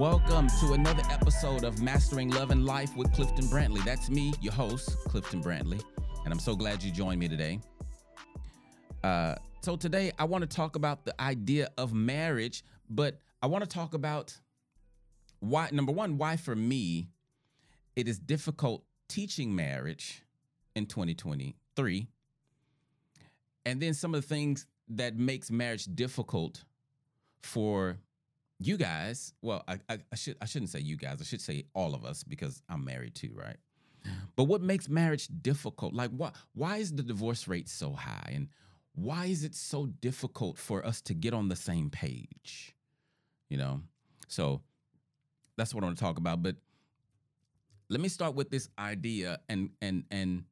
Welcome to another episode of Mastering Love and Life with Clifton Brantley. That's me, your host, Clifton Brantley, and I'm so glad you joined me today. Uh, so today I want to talk about the idea of marriage, but I want to talk about why number one, why for me it is difficult teaching marriage in 2023. And then some of the things that makes marriage difficult for you guys. Well, I, I, I should I shouldn't say you guys. I should say all of us because I'm married too, right? But what makes marriage difficult? Like why why is the divorce rate so high and why is it so difficult for us to get on the same page? You know? So that's what I want to talk about, but let me start with this idea and and and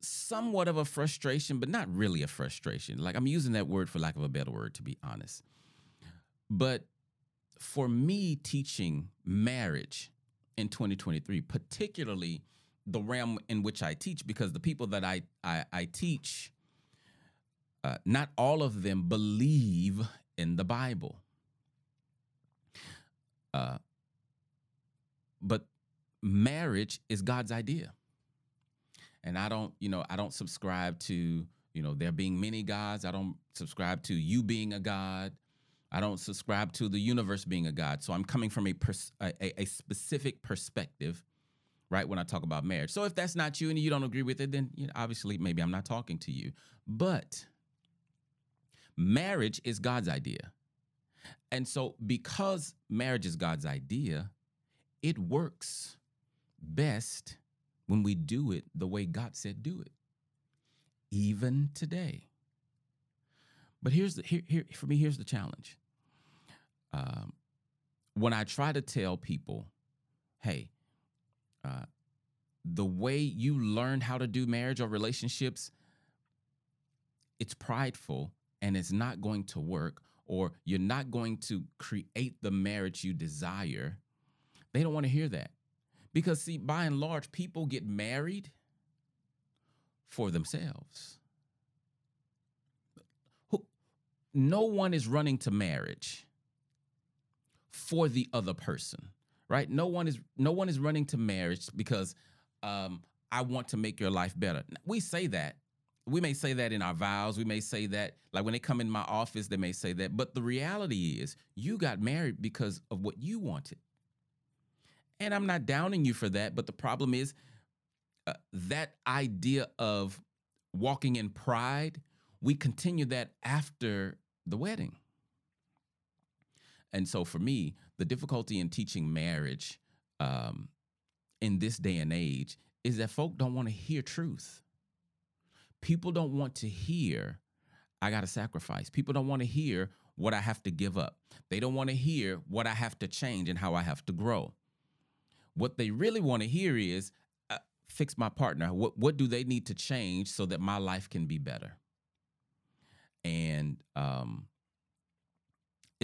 somewhat of a frustration, but not really a frustration. Like I'm using that word for lack of a better word, to be honest. But for me, teaching marriage in 2023, particularly the realm in which I teach, because the people that I I, I teach, uh, not all of them believe in the Bible. Uh, but marriage is God's idea. And I don't, you know, I don't subscribe to, you know, there being many gods. I don't subscribe to you being a God. I don't subscribe to the universe being a God. So I'm coming from a, pers- a, a specific perspective, right, when I talk about marriage. So if that's not you and you don't agree with it, then you know, obviously maybe I'm not talking to you. But marriage is God's idea. And so because marriage is God's idea, it works best when we do it the way God said do it, even today. But here's the here, here for me. Here's the challenge. Um, when I try to tell people, hey, uh, the way you learn how to do marriage or relationships, it's prideful and it's not going to work, or you're not going to create the marriage you desire. They don't want to hear that. Because, see, by and large, people get married for themselves. No one is running to marriage for the other person, right? No one is no one is running to marriage because um, I want to make your life better. We say that. We may say that in our vows. We may say that, like when they come in my office, they may say that. But the reality is, you got married because of what you wanted. And I'm not downing you for that, but the problem is uh, that idea of walking in pride, we continue that after the wedding. And so for me, the difficulty in teaching marriage um, in this day and age is that folk don't want to hear truth. People don't want to hear, I got to sacrifice. People don't want to hear what I have to give up. They don't want to hear what I have to change and how I have to grow. What they really want to hear is uh, fix my partner. What what do they need to change so that my life can be better? And um,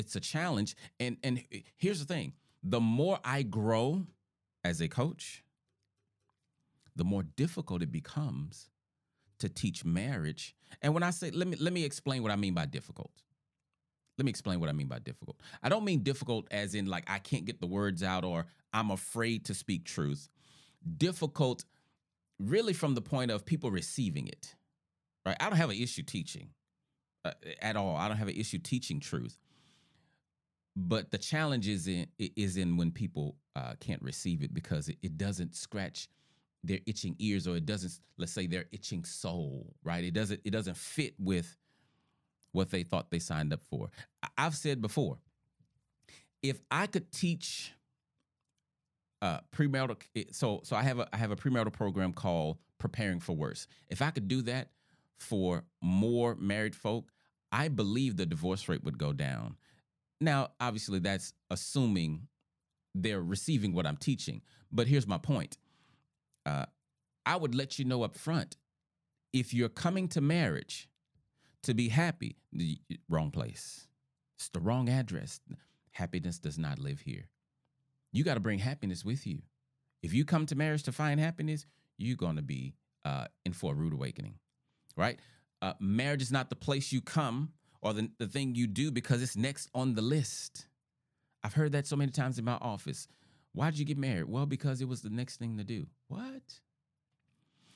it's a challenge. And and here's the thing: the more I grow as a coach, the more difficult it becomes to teach marriage. And when I say let me let me explain what I mean by difficult. Let me explain what I mean by difficult. I don't mean difficult as in like I can't get the words out or I'm afraid to speak truth. Difficult really from the point of people receiving it. Right? I don't have an issue teaching uh, at all. I don't have an issue teaching truth. But the challenge is in is in when people uh, can't receive it because it, it doesn't scratch their itching ears or it doesn't let's say their itching soul, right? It doesn't it doesn't fit with what they thought they signed up for. I've said before, if I could teach uh, premarital, so so I have a I have a premarital program called Preparing for Worse. If I could do that for more married folk, I believe the divorce rate would go down. Now, obviously, that's assuming they're receiving what I'm teaching. But here's my point: uh, I would let you know up front if you're coming to marriage to be happy. The wrong place. It's the wrong address. Happiness does not live here. You got to bring happiness with you. If you come to marriage to find happiness, you're going to be uh, in for a rude awakening, right? Uh, marriage is not the place you come or the, the thing you do because it's next on the list. I've heard that so many times in my office. Why did you get married? Well, because it was the next thing to do. What?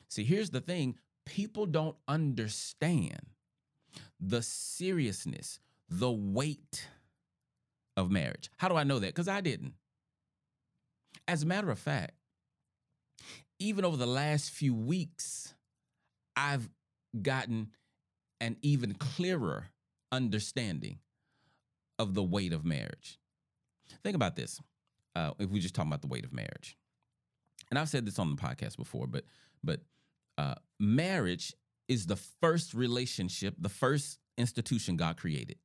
See, here's the thing people don't understand the seriousness, the weight of marriage. How do I know that? Because I didn't. As a matter of fact, even over the last few weeks, I've gotten an even clearer understanding of the weight of marriage. Think about this. Uh, if we just talk about the weight of marriage, and I've said this on the podcast before, but but uh, marriage is the first relationship, the first institution God created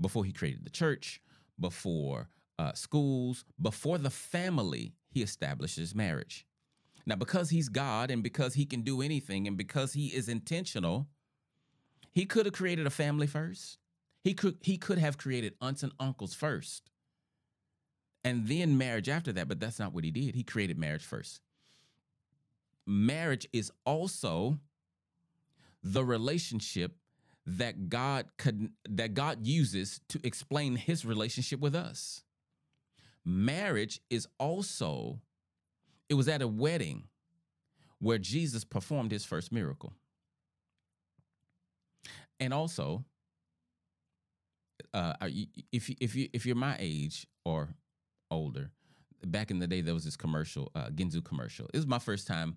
before He created the church, before uh, schools, before the family. He establishes marriage. Now, because He's God and because He can do anything, and because He is intentional, He could have created a family first. He could he could have created aunts and uncles first and then marriage after that, but that's not what he did. He created marriage first. Marriage is also the relationship that God could that God uses to explain his relationship with us. Marriage is also it was at a wedding where Jesus performed his first miracle. And also uh, if you, if you if you're my age or older, back in the day there was this commercial, uh, Ginsu commercial. It was my first time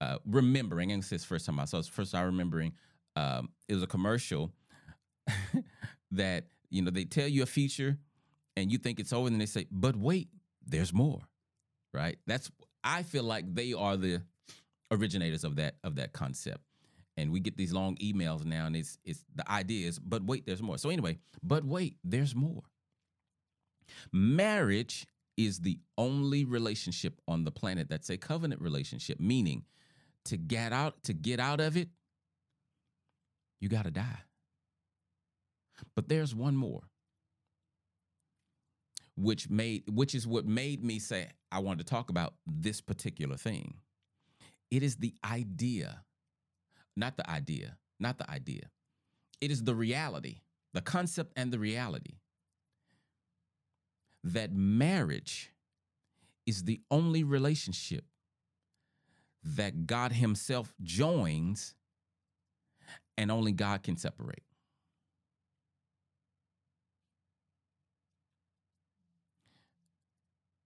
uh, remembering. And it's first time I saw. It first time remembering. Um, it was a commercial that you know they tell you a feature, and you think it's over, and they say, "But wait, there's more." Right? That's I feel like they are the originators of that of that concept and we get these long emails now and it's it's the idea is but wait there's more. So anyway but wait there's more. Marriage is the only relationship on the planet that's a covenant relationship meaning to get out to get out of it you got to die. But there's one more which made which is what made me say I wanted to talk about this particular thing. It is the idea not the idea, not the idea. It is the reality, the concept and the reality that marriage is the only relationship that God Himself joins and only God can separate.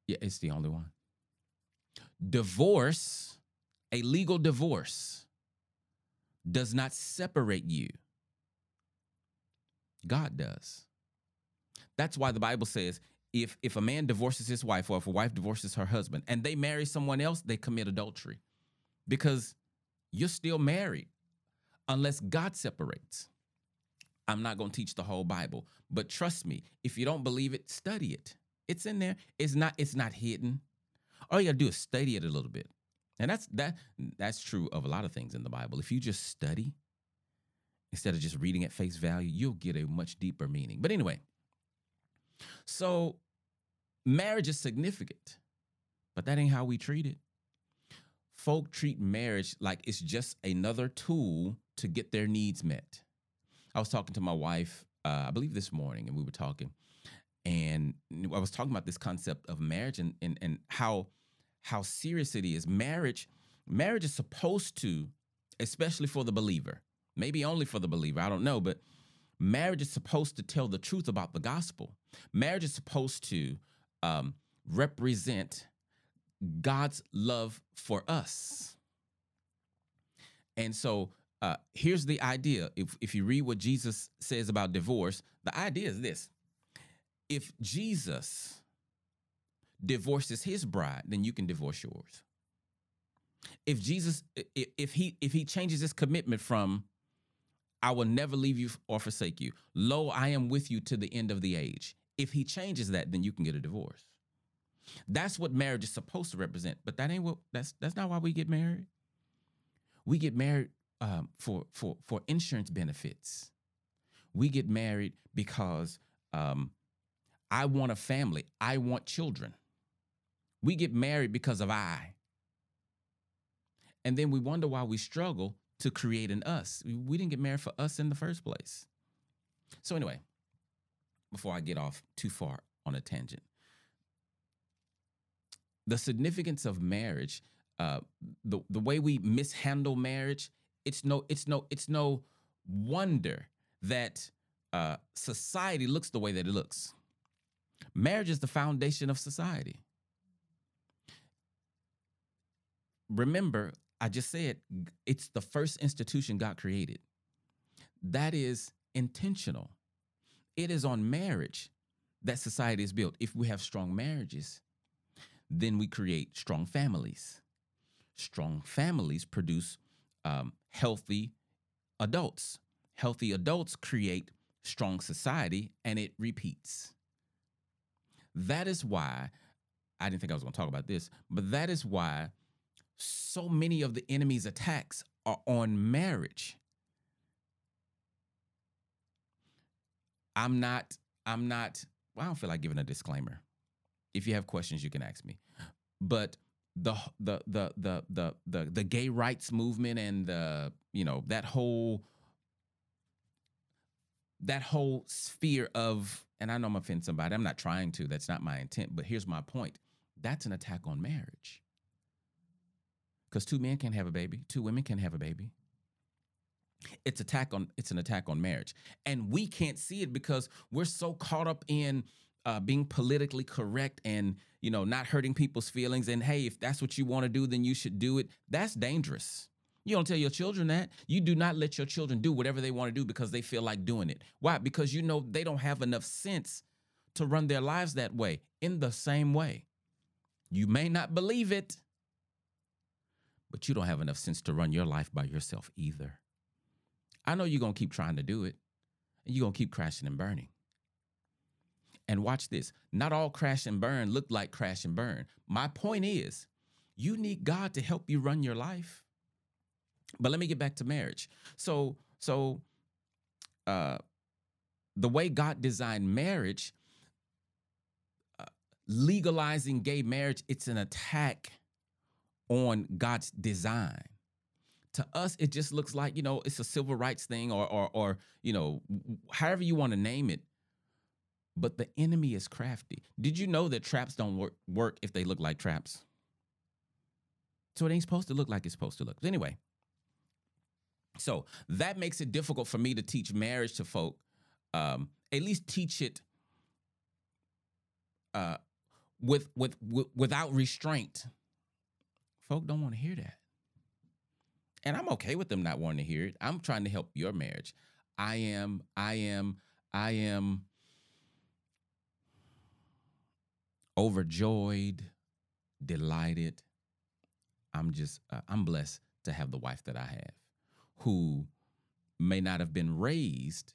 Yeah, it's the only one. Divorce, a legal divorce, does not separate you. God does. That's why the Bible says if if a man divorces his wife or if a wife divorces her husband and they marry someone else, they commit adultery. Because you're still married unless God separates. I'm not going to teach the whole Bible, but trust me, if you don't believe it, study it. It's in there. It's not it's not hidden. All you got to do is study it a little bit. And that's that that's true of a lot of things in the Bible. If you just study instead of just reading at face value, you'll get a much deeper meaning. But anyway, so marriage is significant, but that ain't how we treat it. Folk treat marriage like it's just another tool to get their needs met. I was talking to my wife, uh, I believe this morning, and we were talking, and I was talking about this concept of marriage and and, and how how serious it is. Marriage, marriage is supposed to, especially for the believer, maybe only for the believer, I don't know, but marriage is supposed to tell the truth about the gospel. Marriage is supposed to um, represent God's love for us. And so uh, here's the idea. If, if you read what Jesus says about divorce, the idea is this if Jesus divorces his bride, then you can divorce yours. If Jesus, if he if he changes his commitment from I will never leave you or forsake you. Lo, I am with you to the end of the age. If he changes that, then you can get a divorce. That's what marriage is supposed to represent. But that ain't what that's that's not why we get married. We get married um, for for for insurance benefits. We get married because um, I want a family. I want children. We get married because of I. And then we wonder why we struggle to create an us. We didn't get married for us in the first place. So, anyway, before I get off too far on a tangent. The significance of marriage, uh, the the way we mishandle marriage, it's no it's no it's no wonder that uh, society looks the way that it looks. Marriage is the foundation of society. Remember, I just said it's the first institution God created. That is intentional. It is on marriage that society is built. If we have strong marriages, then we create strong families. Strong families produce um, healthy adults. Healthy adults create strong society and it repeats. That is why I didn't think I was going to talk about this, but that is why so many of the enemy's attacks are on marriage. I'm not, I'm not, well, I don't feel like giving a disclaimer. If you have questions, you can ask me. But the the the the the the the gay rights movement and the you know that whole that whole sphere of and I know I'm offending somebody. I'm not trying to. That's not my intent. But here's my point. That's an attack on marriage. Because two men can't have a baby, two women can't have a baby. It's attack on it's an attack on marriage. And we can't see it because we're so caught up in uh, being politically correct and you know not hurting people's feelings and hey if that's what you want to do then you should do it. That's dangerous. You don't tell your children that. You do not let your children do whatever they want to do because they feel like doing it. Why? Because you know they don't have enough sense to run their lives that way in the same way. You may not believe it but you don't have enough sense to run your life by yourself either i know you're going to keep trying to do it and you're going to keep crashing and burning and watch this. Not all crash and burn look like crash and burn. My point is, you need God to help you run your life. But let me get back to marriage. So, so uh the way God designed marriage, uh, legalizing gay marriage, it's an attack on God's design. To us, it just looks like, you know, it's a civil rights thing or or or, you know, however you want to name it but the enemy is crafty. Did you know that traps don't work, work if they look like traps? So it ain't supposed to look like it's supposed to look. Anyway, so that makes it difficult for me to teach marriage to folk. Um, at least teach it uh, with, with with without restraint. Folk don't want to hear that, and I'm okay with them not wanting to hear it. I'm trying to help your marriage. I am. I am. I am overjoyed, delighted. I'm just, uh, I'm blessed to have the wife that I have who may not have been raised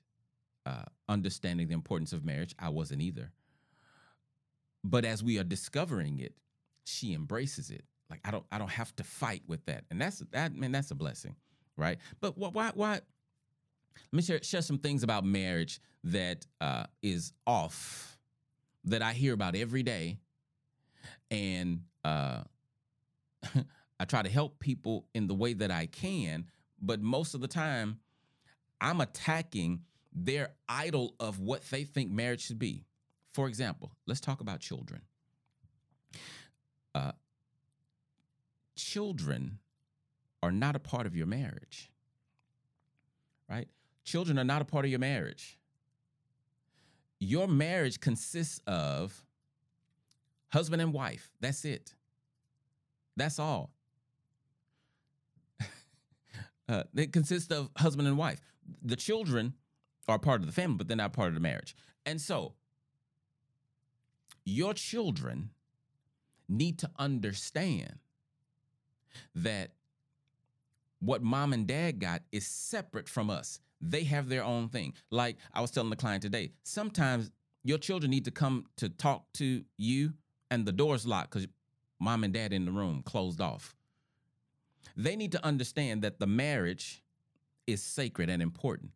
uh, understanding the importance of marriage. I wasn't either. But as we are discovering it, she embraces it. Like I don't, I don't have to fight with that, and that's that. Man, that's a blessing, right? But why, why, why? Let me share, share some things about marriage that uh, is off that I hear about every day, and uh, I try to help people in the way that I can. But most of the time, I'm attacking their idol of what they think marriage should be. For example, let's talk about children. Uh, children are not a part of your marriage, right? Children are not a part of your marriage your marriage consists of husband and wife. That's it. That's all. uh, it consists of husband and wife. The children are part of the family, but they're not part of the marriage. And so, your children need to understand that what mom and dad got is separate from us. They have their own thing. Like I was telling the client today, sometimes your children need to come to talk to you and the door's locked because mom and dad in the room closed off. They need to understand that the marriage is sacred and important.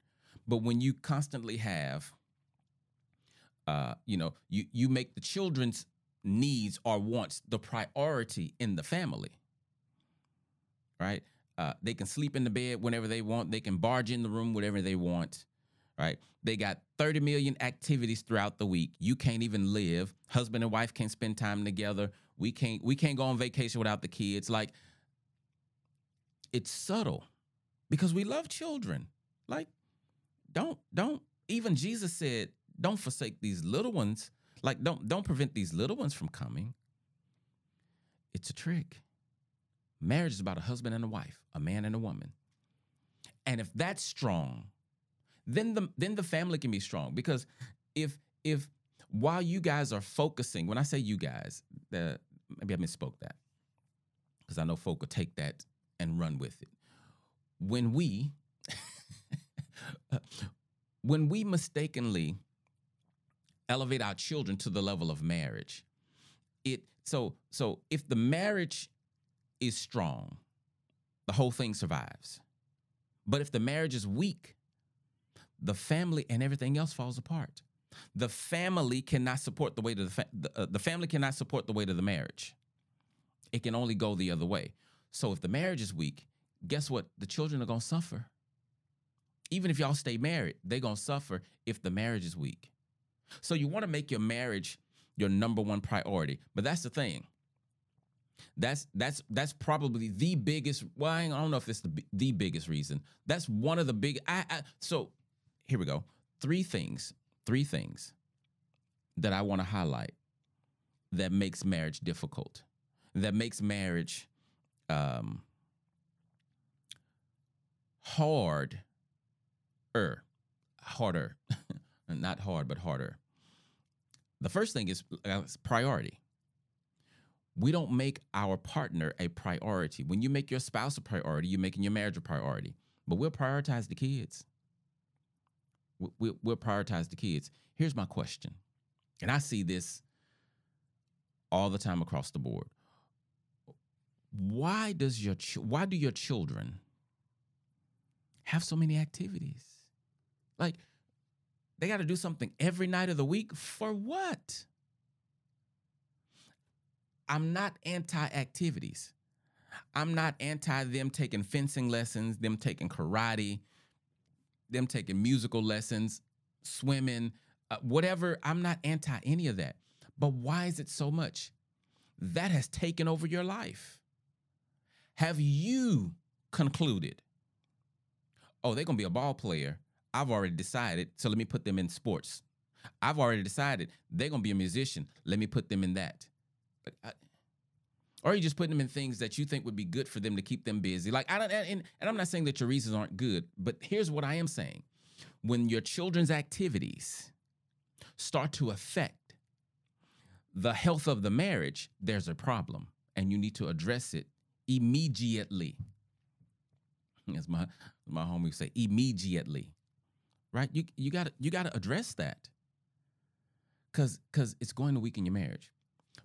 But when you constantly have, uh, you know, you you make the children's needs or wants the priority in the family, right? Uh, they can sleep in the bed whenever they want. They can barge in the room whenever they want. right? They got 30 million activities throughout the week. You can't even live. Husband and wife can't spend time together. We can't we can't go on vacation without the kids. Like it's subtle because we love children. Like don't don't even Jesus said, don't forsake these little ones. Like don't don't prevent these little ones from coming. It's a trick. Marriage is about a husband and a wife, a man and a woman. And if that's strong, then the then the family can be strong because if if while you guys are focusing, when I say you guys, the maybe I misspoke that because I know folk will take that and run with it. When we when we mistakenly elevate our children to the level of marriage, it so so if the marriage is strong, the whole thing survives. But if the marriage is weak, the family and everything else falls apart. The family cannot support the weight of the fa- the, uh, the family cannot support the weight of the marriage. It can only go the other way. So if the marriage is weak, guess what? The children are going to suffer. Even if y'all stay married, they're going to suffer if the marriage is weak. So you want to make your marriage your number one priority. But that's the thing. That's that's that's probably the biggest. Well, I don't know if it's the the biggest reason. That's one of the big. I, I so here we go. Three things. Three things that I want to highlight that makes marriage difficult. That makes marriage um, hard. Er, harder, not hard, but harder. The first thing is uh, priority we don't make our partner a priority. When you make your spouse a priority, you're making your marriage a priority. But we'll prioritize the kids. We'll, prioritize the kids. Here's my question, and I see this all the time across the board. Why does your ch- why do your children have so many activities? Like they got to do something every night of the week for what? I'm not anti activities. I'm not anti them taking fencing lessons, them taking karate, them taking musical lessons, swimming, uh, whatever. I'm not anti any of that. But why is it so much? That has taken over your life. Have you concluded, oh, they're going to be a ball player? I've already decided, so let me put them in sports. I've already decided they're going to be a musician. Let me put them in that. I, or you just putting them in things that you think would be good for them to keep them busy. Like I don't, and, and I'm not saying that your reasons aren't good, but here's what I am saying: when your children's activities start to affect the health of the marriage, there's a problem, and you need to address it immediately. As my my homie say, immediately, right? You you got you got to address that, cause cause it's going to weaken your marriage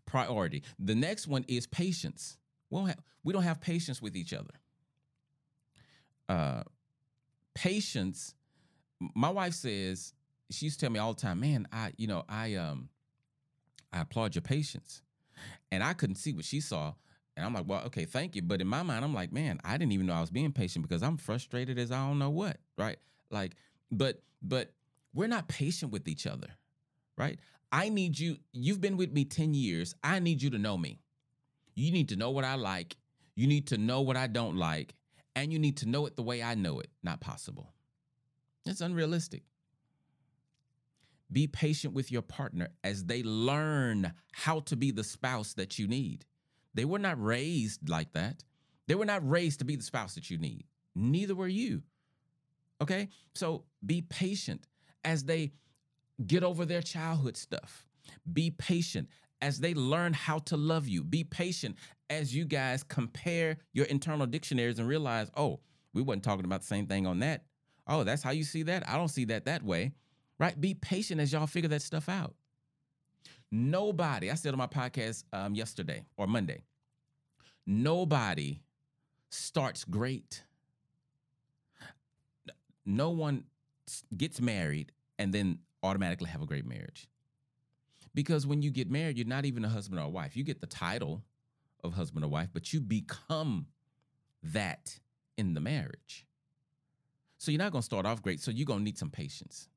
priority. The next one is patience. We don't have, we don't have patience with each other. Uh, patience. My wife says she used to tell me all the time, "Man, I you know I um I applaud your patience," and I couldn't see what she saw. And I'm like, well, okay, thank you. But in my mind, I'm like, man, I didn't even know I was being patient because I'm frustrated as I don't know what, right? Like, but but we're not patient with each other, right? I need you, you've been with me 10 years. I need you to know me. You need to know what I like. You need to know what I don't like. And you need to know it the way I know it. Not possible. It's unrealistic. Be patient with your partner as they learn how to be the spouse that you need. They were not raised like that. They were not raised to be the spouse that you need. Neither were you. Okay? So be patient as they get over their childhood stuff. Be patient as they learn how to love you. Be patient as you guys compare your internal dictionaries and realize, oh, we wasn't talking about the same thing on that. Oh, that's how you see that? I don't see that that way. Right? Be patient as y'all figure that stuff out. Nobody, I said on my podcast um, yesterday or Monday, nobody starts great. No one gets married and then automatically have a great marriage. Because when you get married, you're not even a husband or a wife. You get the title of husband or wife, but you become that in the marriage. So you're not going to start off great. So you're going to need some patience.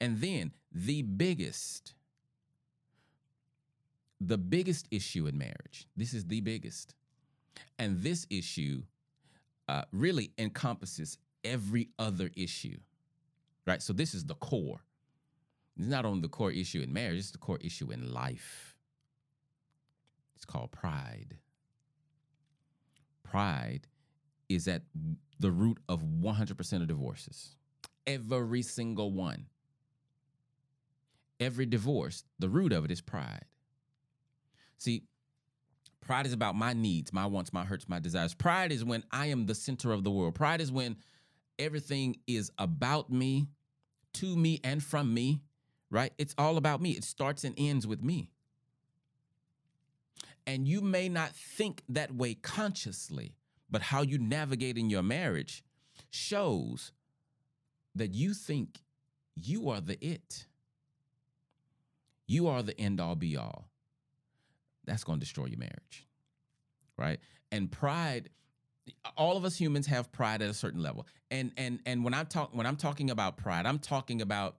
And then the biggest, the biggest issue in marriage, this is the biggest. And this issue uh, really encompasses every other issue, right? So this is the core. It's not only the core issue in marriage, it's the core issue in life. It's called pride. Pride is at the root of 100% of divorces. Every single one. Every divorce, the root of it is pride. See, pride is about my needs, my wants, my hurts, my desires. Pride is when I am the center of the world. Pride is when everything is about me, to me, and from me, right? It's all about me. It starts and ends with me. And you may not think that way consciously, but how you navigate in your marriage shows that you think you are the it. You are the end all be all. That's going to destroy your marriage. Right? And pride all of us humans have pride at a certain level. And and and when I'm talking when I'm talking about pride, I'm talking about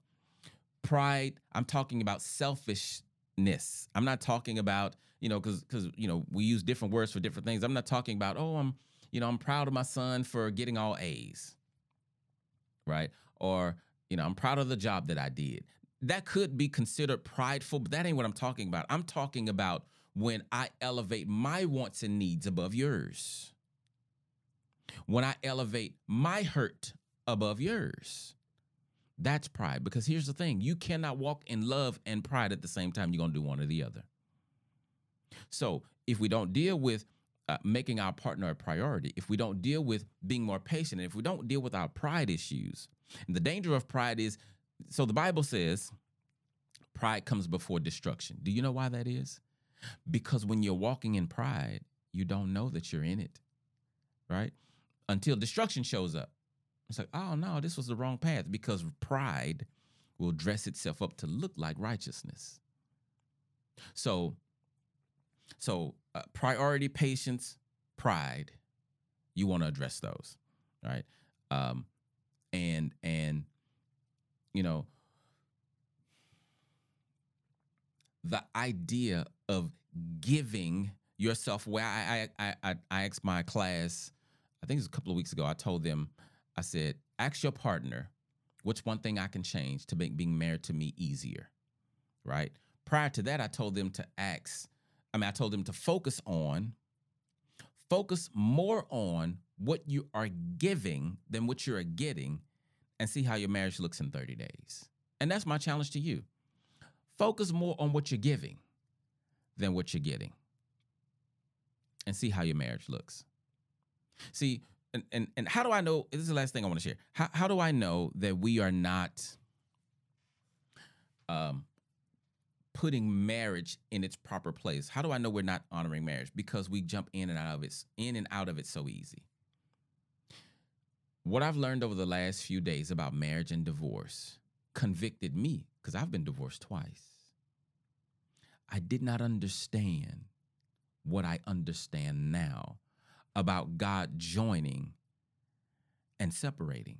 pride, I'm talking about selfishness. I'm not talking about, you know, cuz cuz you know, we use different words for different things. I'm not talking about, oh, I'm you know, I'm proud of my son for getting all A's, right? Or, you know, I'm proud of the job that I did. That could be considered prideful, but that ain't what I'm talking about. I'm talking about when I elevate my wants and needs above yours. When I elevate my hurt above yours. That's pride. Because here's the thing you cannot walk in love and pride at the same time. You're going to do one or the other. So if we don't deal with uh, making our partner a priority, if we don't deal with being more patient, if we don't deal with our pride issues, and the danger of pride is so the Bible says pride comes before destruction. Do you know why that is? Because when you're walking in pride, you don't know that you're in it, right? Until destruction shows up. It's like, oh no, this was the wrong path because pride will dress itself up to look like righteousness. So, so uh, priority, patience, pride, you want to address those, right? Um, and and you know the idea of giving yourself where I I I I asked my class, I think it was a couple of weeks ago. I told them, I said, ask your partner, what's one thing I can change to make being married to me easier, right? Prior to that, I told them to ask I mean, I told them to focus on, focus more on what you are giving than what you are getting and see how your marriage looks in 30 days. And that's my challenge to you. Focus more on what you're giving than what you're getting and see how your marriage looks. See, and, and, and how do I know? This is the last thing I want to share. How, how do I know that we are not um, putting marriage in its proper place. How do I know we're not honoring marriage? Because we jump in and out of it, in and out of it so easy. What I've learned over the last few days about marriage and divorce convicted me because I've been divorced twice. I did not understand what I understand now about God joining and separating.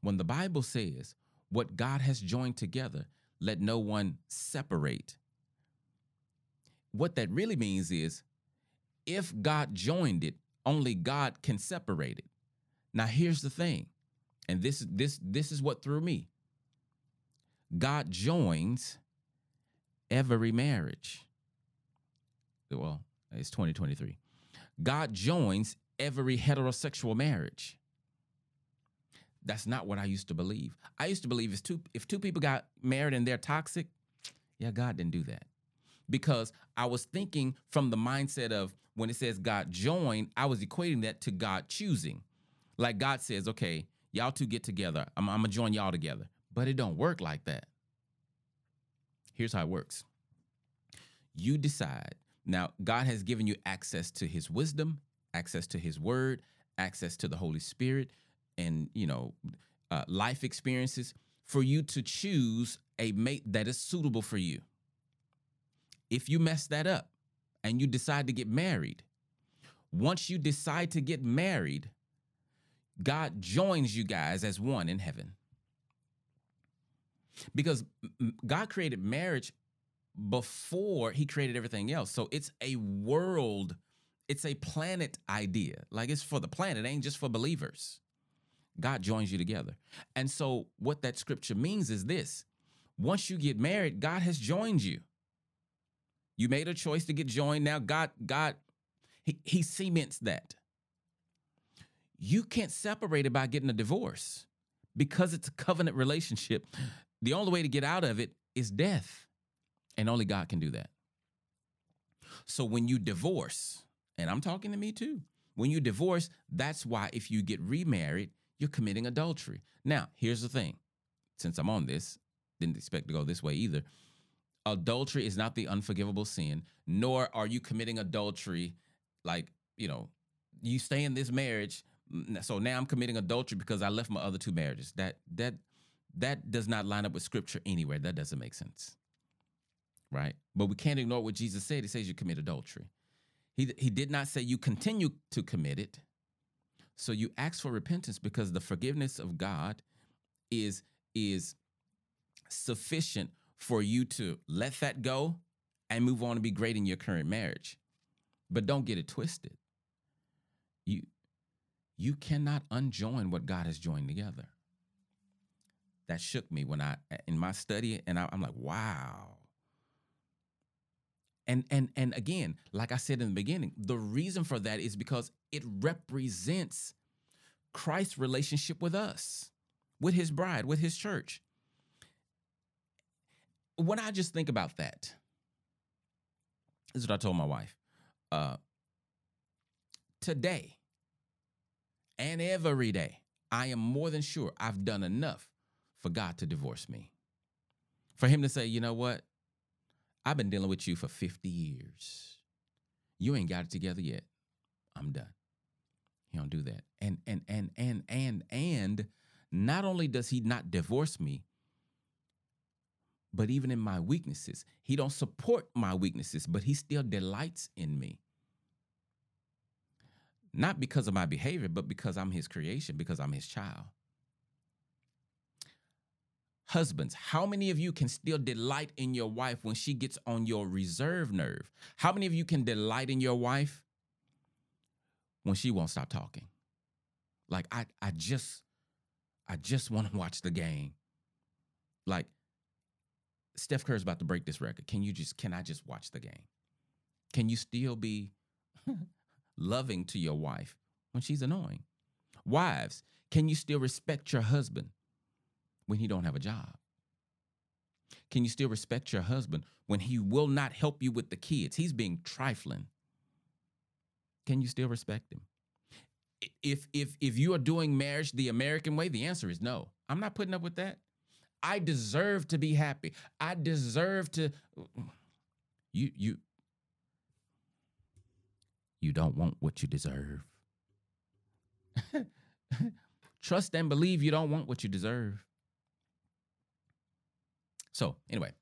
When the Bible says what God has joined together, let no one separate. What that really means is if God joined it, only God can separate it. Now here's the thing. And this this this is what threw me. God joins every marriage. Well, it's 2023. God joins every heterosexual marriage. That's not what I used to believe. I used to believe if two if two people got married and they're toxic, yeah, God didn't do that. Because I was thinking from the mindset of when it says God joined, I was equating that to God choosing. Like God says, okay, y'all two get together. I'm, I'm gonna join y'all together. But it don't work like that. Here's how it works. You decide. Now, God has given you access to his wisdom, access to his word, access to the Holy Spirit and you know uh, life experiences for you to choose a mate that is suitable for you. If you mess that up and you decide to get married, once you decide to get married, God joins you guys as one in heaven. because God created marriage before he created everything else. So it's a world, it's a planet idea. Like it's for the planet, it ain't just for believers. God joins you together. And so what that scripture means is this once you get married, God has joined you. You made a choice to get joined. Now God, God, He, he cements that. You can't separate it by getting a divorce because it's a covenant relationship. The only way to get out of it is death. And only God can do that. So when you divorce, and I'm talking to me too, when you divorce, that's why if you get remarried, you're committing adultery. Now, here's the thing since I'm on this, didn't expect to go this way either. Adultery is not the unforgivable sin, nor are you committing adultery like, you know, you stay in this marriage. So now I'm committing adultery because I left my other two marriages. That that that does not line up with scripture anywhere. That doesn't make sense. Right? But we can't ignore what Jesus said. He says you commit adultery. He, he did not say you continue to commit it. So you ask for repentance because the forgiveness of God is is sufficient for you to let that go and move on to be great in your current marriage. But don't get it twisted. You you cannot unjoin what God has joined together. That shook me when I in my study and I, I'm like, wow. And and and again, like I said in the beginning, the reason for that is because it represents Christ's relationship with us, with his bride, with his church. When I just think about that, this is what I told my wife. Uh, today and every day, I am more than sure I've done enough for God to divorce me. For him to say, you know what? I've been dealing with you for 50 years. You ain't got it together yet. I'm done. He don't do that. And and and and and and not only does he not divorce me, but even in my weaknesses, he don't support my weaknesses, but he still delights in me. Not because of my behavior, but because I'm his creation, because I'm his child. Husbands, how many of you can still delight in your wife when she gets on your reserve nerve? How many of you can delight in your wife when she won't stop talking? Like I I just I just want to watch the game. Like Steph Curry's about to break this record. Can you just can I just watch the game? Can you still be loving to your wife when she's annoying? Wives, can you still respect your husband when he don't have a job? Can you still respect your husband when he will not help you with the kids? He's being trifling. Can you still respect him? If if if you are doing marriage the American way, the answer is no. I'm not putting up with that. I deserve to be happy. I deserve to you you you don't want what you deserve. Trust and believe you don't want what you deserve. So anyway,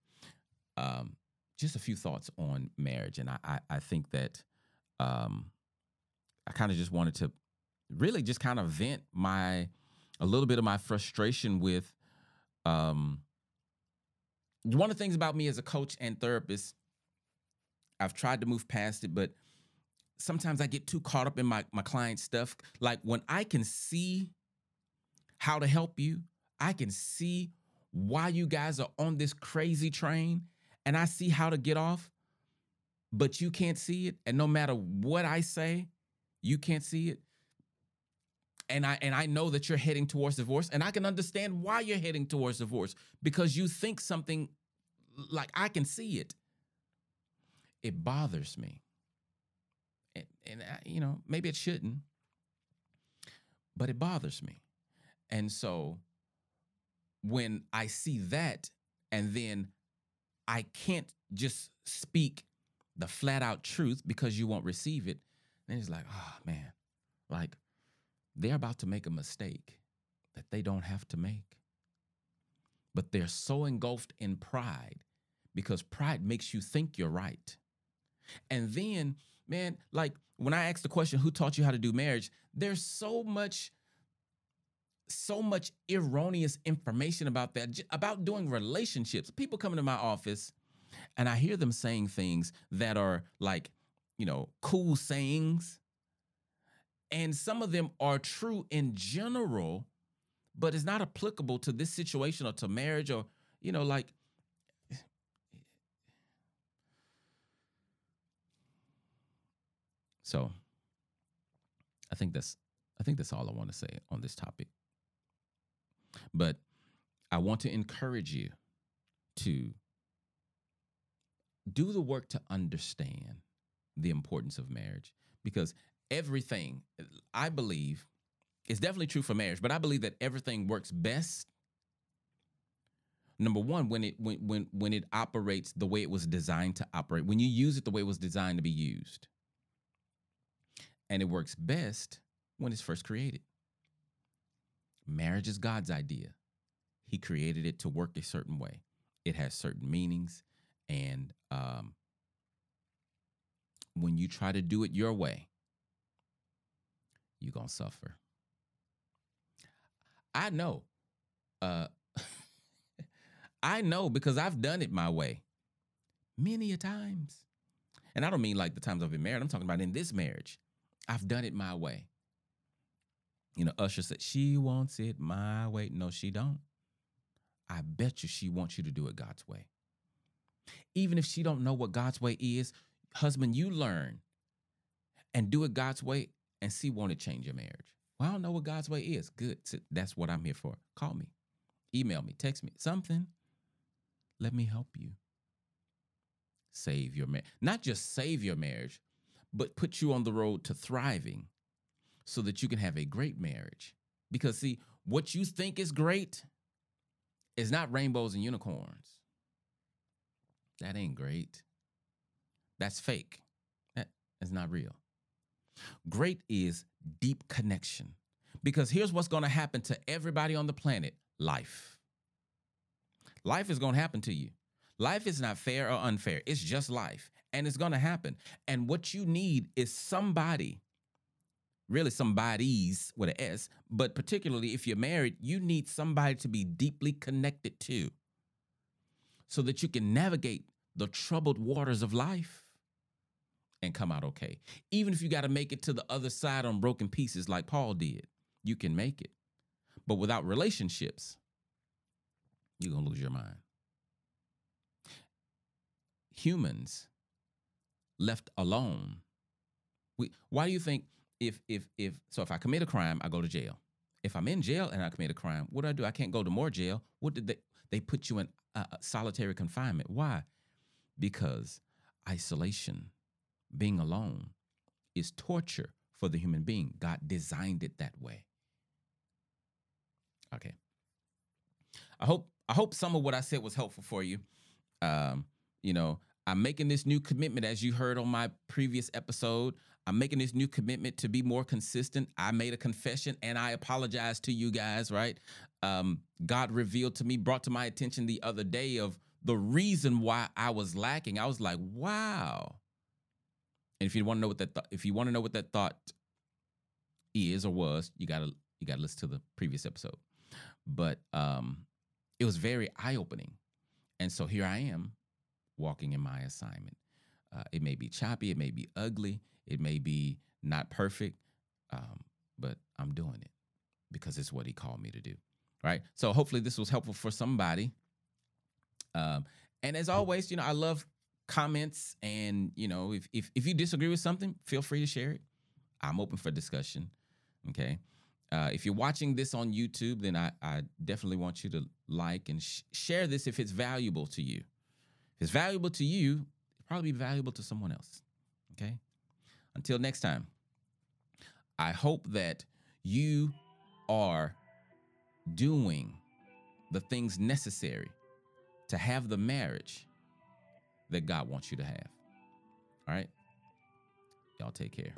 um, just a few thoughts on marriage, and I I, I think that um, I kind of just wanted to really just kind of vent my a little bit of my frustration with um, one of the things about me as a coach and therapist. I've tried to move past it, but sometimes I get too caught up in my my client stuff. Like when I can see how to help you, I can see why you guys are on this crazy train and I see how to get off, but you can't see it. And no matter what I say, you can't see it. And I and I know that you're heading towards divorce, and I can understand why you're heading towards divorce because you think something like I can see it. It bothers me. And, and I, you know, maybe it shouldn't, but it bothers me. And so when I see that and then I can't just speak the flat out truth because you won't receive it, then it's like, oh man, like they're about to make a mistake that they don't have to make. But they're so engulfed in pride because pride makes you think you're right. And then, man, like when I ask the question, who taught you how to do marriage? There's so much so much erroneous information about that, about doing relationships. People come into my office and I hear them saying things that are like, you know, cool sayings. And some of them are true in general, but it's not applicable to this situation or to marriage or, you know, like, so I think that's I think that's all I want to say on this topic. But I want to encourage you to do the work to understand the importance of marriage because everything, I believe, is definitely true for marriage, but I believe that everything works best number one when it when when when it operates the way it was designed to operate when you use it the way it was designed to be used. And it works best when it's first created Marriage is God's idea. He created it to work a certain way. It has certain meanings, and um, when you try to do it your way, you're gonna suffer. I know. Uh, I know because I've done it my way many a times. And I don't mean like the times I've been married. I'm talking about in this marriage. I've done it my way. You know, Usher said, she wants it my way. No, she don't. I bet you she wants you to do it God's way. Even if she don't know what God's way is, husband, you learn and do it God's way and see won't it change your marriage. Well, I don't know what God's way is. Good. That's what I'm here for. Call me, email me, text me, something. Let me help you. Save your marriage. Not just save your marriage, but put you on the road to thriving so that you can have a great marriage. Because, see, what you think is great is not rainbows and unicorns. That ain't great. That's fake. That is not real. Great is deep connection. Because here's what's going to happen to everybody on the planet life. Life is going to happen to you. Life is not fair or unfair, it's just life. And it's going to happen. And what you need is somebody really somebody's with an S, but particularly if you're married, you need somebody to be deeply connected to so that you can navigate the troubled waters of life and come out okay. Even if you got to make it to the other side on broken pieces like Paul did, you can make it. But without relationships, you're going to lose your mind. Humans left alone. We, why do you think if if if so if I commit a crime, I go to jail. If I'm in jail and I commit a crime, what do I do? I can't go to more jail. What did they they put you in uh, solitary confinement? Why? Because isolation, being alone, is torture for the human being. God designed it that way. Okay. I hope I hope some of what I said was helpful for you. Um, you know, I'm making this new commitment, as you heard on my previous episode. I'm making this new commitment to be more consistent. I made a confession and I apologize to you guys, right? Um, God revealed to me, brought to my attention the other day of the reason why I was lacking. I was like, wow. And if you want to know what that th- if you want to know what that thought is or was, you gotta you gotta listen to the previous episode. But um, it was very eye opening, and so here I am, walking in my assignment. Uh, it may be choppy, it may be ugly, it may be not perfect, um, but I'm doing it because it's what he called me to do. Right. So hopefully this was helpful for somebody. Um, and as always, you know, I love comments and you know, if if if you disagree with something, feel free to share it. I'm open for discussion. Okay. Uh, if you're watching this on YouTube, then I, I definitely want you to like and sh- share this if it's valuable to you. If it's valuable to you, it'll probably be valuable to someone else. Okay. Until next time, I hope that you are doing the things necessary to have the marriage that God wants you to have. All right? Y'all take care.